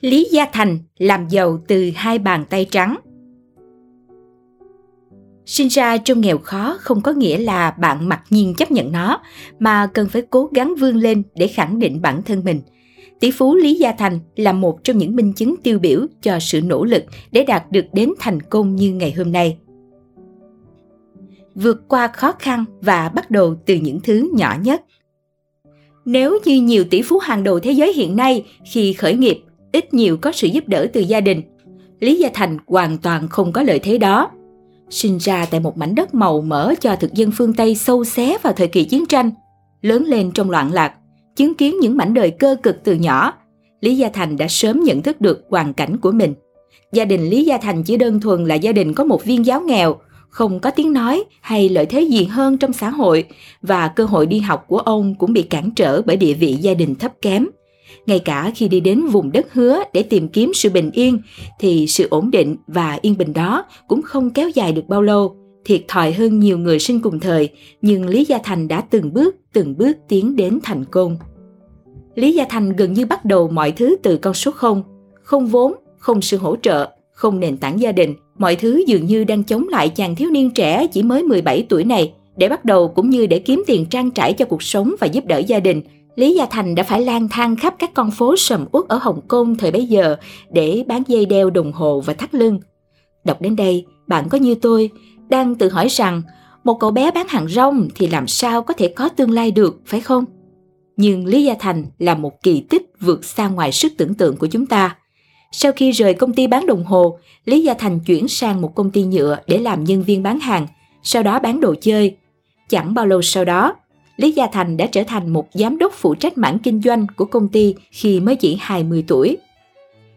Lý Gia Thành làm giàu từ hai bàn tay trắng. Sinh ra trong nghèo khó không có nghĩa là bạn mặc nhiên chấp nhận nó, mà cần phải cố gắng vươn lên để khẳng định bản thân mình. Tỷ phú Lý Gia Thành là một trong những minh chứng tiêu biểu cho sự nỗ lực để đạt được đến thành công như ngày hôm nay. Vượt qua khó khăn và bắt đầu từ những thứ nhỏ nhất. Nếu như nhiều tỷ phú hàng đầu thế giới hiện nay khi khởi nghiệp ít nhiều có sự giúp đỡ từ gia đình. Lý Gia Thành hoàn toàn không có lợi thế đó. Sinh ra tại một mảnh đất màu mỡ cho thực dân phương Tây sâu xé vào thời kỳ chiến tranh, lớn lên trong loạn lạc, chứng kiến những mảnh đời cơ cực từ nhỏ, Lý Gia Thành đã sớm nhận thức được hoàn cảnh của mình. Gia đình Lý Gia Thành chỉ đơn thuần là gia đình có một viên giáo nghèo, không có tiếng nói hay lợi thế gì hơn trong xã hội và cơ hội đi học của ông cũng bị cản trở bởi địa vị gia đình thấp kém – ngay cả khi đi đến vùng đất hứa để tìm kiếm sự bình yên, thì sự ổn định và yên bình đó cũng không kéo dài được bao lâu. Thiệt thòi hơn nhiều người sinh cùng thời, nhưng lý gia thành đã từng bước từng bước tiến đến thành công. Lý gia thành gần như bắt đầu mọi thứ từ con số không. Không vốn, không sự hỗ trợ, không nền tảng gia đình. Mọi thứ dường như đang chống lại chàng thiếu niên trẻ chỉ mới 17 tuổi này, để bắt đầu cũng như để kiếm tiền trang trải cho cuộc sống và giúp đỡ gia đình Lý Gia Thành đã phải lang thang khắp các con phố sầm uất ở Hồng Kông thời bấy giờ để bán dây đeo đồng hồ và thắt lưng. Đọc đến đây, bạn có như tôi đang tự hỏi rằng một cậu bé bán hàng rong thì làm sao có thể có tương lai được, phải không? Nhưng Lý Gia Thành là một kỳ tích vượt xa ngoài sức tưởng tượng của chúng ta. Sau khi rời công ty bán đồng hồ, Lý Gia Thành chuyển sang một công ty nhựa để làm nhân viên bán hàng, sau đó bán đồ chơi. Chẳng bao lâu sau đó, Lý Gia Thành đã trở thành một giám đốc phụ trách mảng kinh doanh của công ty khi mới chỉ 20 tuổi.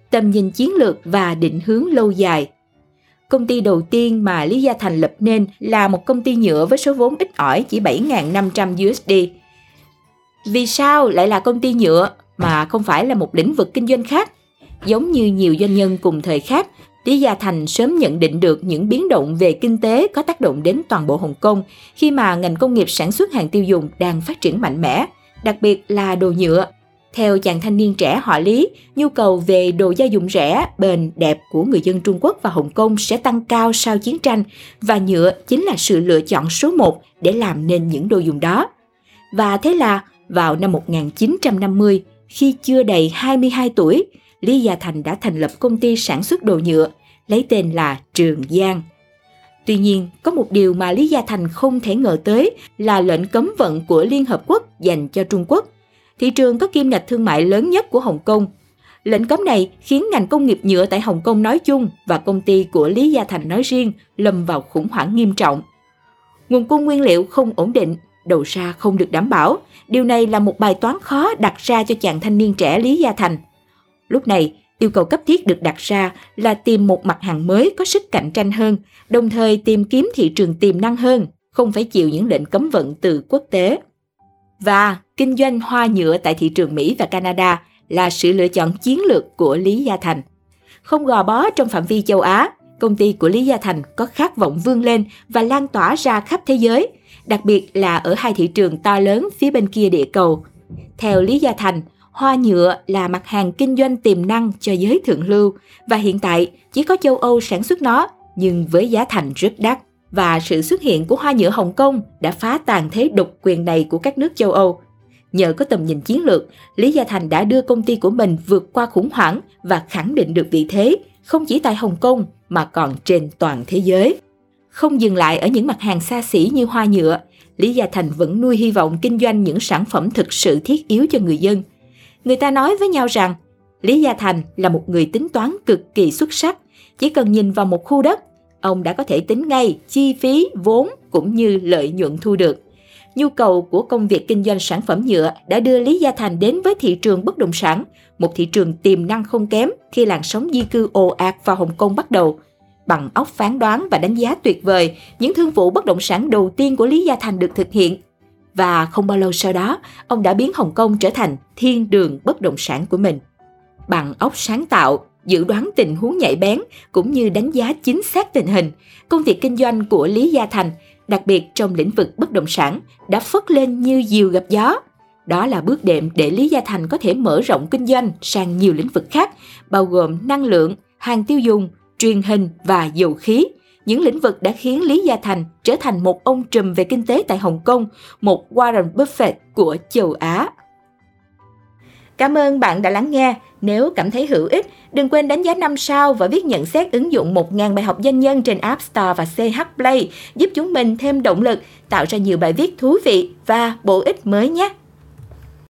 Tầm nhìn chiến lược và định hướng lâu dài Công ty đầu tiên mà Lý Gia Thành lập nên là một công ty nhựa với số vốn ít ỏi chỉ 7.500 USD. Vì sao lại là công ty nhựa mà không phải là một lĩnh vực kinh doanh khác? Giống như nhiều doanh nhân cùng thời khác, Lý Gia Thành sớm nhận định được những biến động về kinh tế có tác động đến toàn bộ Hồng Kông khi mà ngành công nghiệp sản xuất hàng tiêu dùng đang phát triển mạnh mẽ, đặc biệt là đồ nhựa. Theo chàng thanh niên trẻ họ Lý, nhu cầu về đồ gia dụng rẻ, bền, đẹp của người dân Trung Quốc và Hồng Kông sẽ tăng cao sau chiến tranh và nhựa chính là sự lựa chọn số một để làm nên những đồ dùng đó. Và thế là vào năm 1950, khi chưa đầy 22 tuổi, Lý Gia Thành đã thành lập công ty sản xuất đồ nhựa, lấy tên là Trường Giang. Tuy nhiên, có một điều mà Lý Gia Thành không thể ngờ tới là lệnh cấm vận của Liên Hợp Quốc dành cho Trung Quốc, thị trường có kim ngạch thương mại lớn nhất của Hồng Kông. Lệnh cấm này khiến ngành công nghiệp nhựa tại Hồng Kông nói chung và công ty của Lý Gia Thành nói riêng lâm vào khủng hoảng nghiêm trọng. Nguồn cung nguyên liệu không ổn định, đầu ra không được đảm bảo. Điều này là một bài toán khó đặt ra cho chàng thanh niên trẻ Lý Gia Thành – Lúc này, yêu cầu cấp thiết được đặt ra là tìm một mặt hàng mới có sức cạnh tranh hơn, đồng thời tìm kiếm thị trường tiềm năng hơn, không phải chịu những lệnh cấm vận từ quốc tế. Và kinh doanh hoa nhựa tại thị trường Mỹ và Canada là sự lựa chọn chiến lược của Lý Gia Thành. Không gò bó trong phạm vi châu Á, công ty của Lý Gia Thành có khát vọng vươn lên và lan tỏa ra khắp thế giới, đặc biệt là ở hai thị trường to lớn phía bên kia địa cầu. Theo Lý Gia Thành, hoa nhựa là mặt hàng kinh doanh tiềm năng cho giới thượng lưu và hiện tại chỉ có châu Âu sản xuất nó nhưng với giá thành rất đắt. Và sự xuất hiện của hoa nhựa Hồng Kông đã phá tàn thế độc quyền này của các nước châu Âu. Nhờ có tầm nhìn chiến lược, Lý Gia Thành đã đưa công ty của mình vượt qua khủng hoảng và khẳng định được vị thế không chỉ tại Hồng Kông mà còn trên toàn thế giới. Không dừng lại ở những mặt hàng xa xỉ như hoa nhựa, Lý Gia Thành vẫn nuôi hy vọng kinh doanh những sản phẩm thực sự thiết yếu cho người dân – Người ta nói với nhau rằng Lý Gia Thành là một người tính toán cực kỳ xuất sắc. Chỉ cần nhìn vào một khu đất, ông đã có thể tính ngay chi phí, vốn cũng như lợi nhuận thu được. Nhu cầu của công việc kinh doanh sản phẩm nhựa đã đưa Lý Gia Thành đến với thị trường bất động sản, một thị trường tiềm năng không kém khi làn sóng di cư ồ ạt vào Hồng Kông bắt đầu. Bằng óc phán đoán và đánh giá tuyệt vời, những thương vụ bất động sản đầu tiên của Lý Gia Thành được thực hiện và không bao lâu sau đó, ông đã biến Hồng Kông trở thành thiên đường bất động sản của mình. Bằng óc sáng tạo, dự đoán tình huống nhạy bén cũng như đánh giá chính xác tình hình, công việc kinh doanh của Lý Gia Thành, đặc biệt trong lĩnh vực bất động sản, đã phất lên như diều gặp gió. Đó là bước đệm để Lý Gia Thành có thể mở rộng kinh doanh sang nhiều lĩnh vực khác, bao gồm năng lượng, hàng tiêu dùng, truyền hình và dầu khí. Những lĩnh vực đã khiến Lý Gia Thành trở thành một ông trùm về kinh tế tại Hồng Kông, một Warren Buffett của châu Á. Cảm ơn bạn đã lắng nghe. Nếu cảm thấy hữu ích, đừng quên đánh giá 5 sao và viết nhận xét ứng dụng 1.000 bài học doanh nhân trên App Store và CH Play, giúp chúng mình thêm động lực, tạo ra nhiều bài viết thú vị và bổ ích mới nhé.